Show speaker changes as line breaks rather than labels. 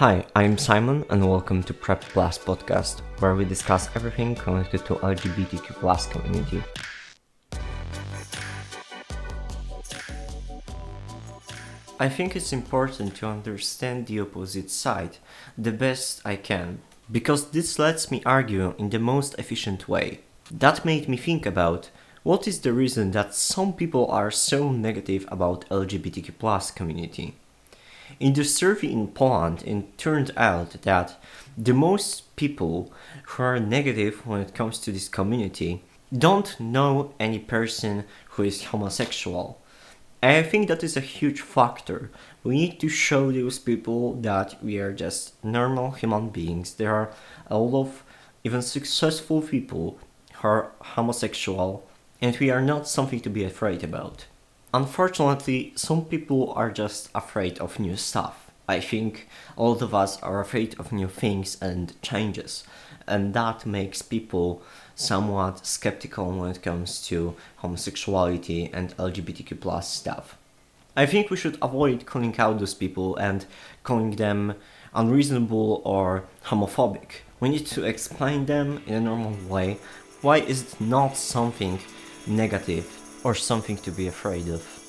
Hi, I'm Simon and welcome to Prep Plus podcast, where we discuss everything connected to LGBTQ plus community. I think it's important to understand the opposite side the best I can, because this lets me argue in the most efficient way. That made me think about what is the reason that some people are so negative about LGBTQ plus community. In the survey in Poland, it turned out that the most people who are negative when it comes to this community don't know any person who is homosexual. I think that is a huge factor. We need to show those people that we are just normal human beings. There are a lot of even successful people who are homosexual, and we are not something to be afraid about. Unfortunately, some people are just afraid of new stuff. I think all of us are afraid of new things and changes, and that makes people somewhat skeptical when it comes to homosexuality and LGBTQ plus stuff. I think we should avoid calling out those people and calling them unreasonable or homophobic. We need to explain them in a normal way why is it not something negative or something to be afraid of.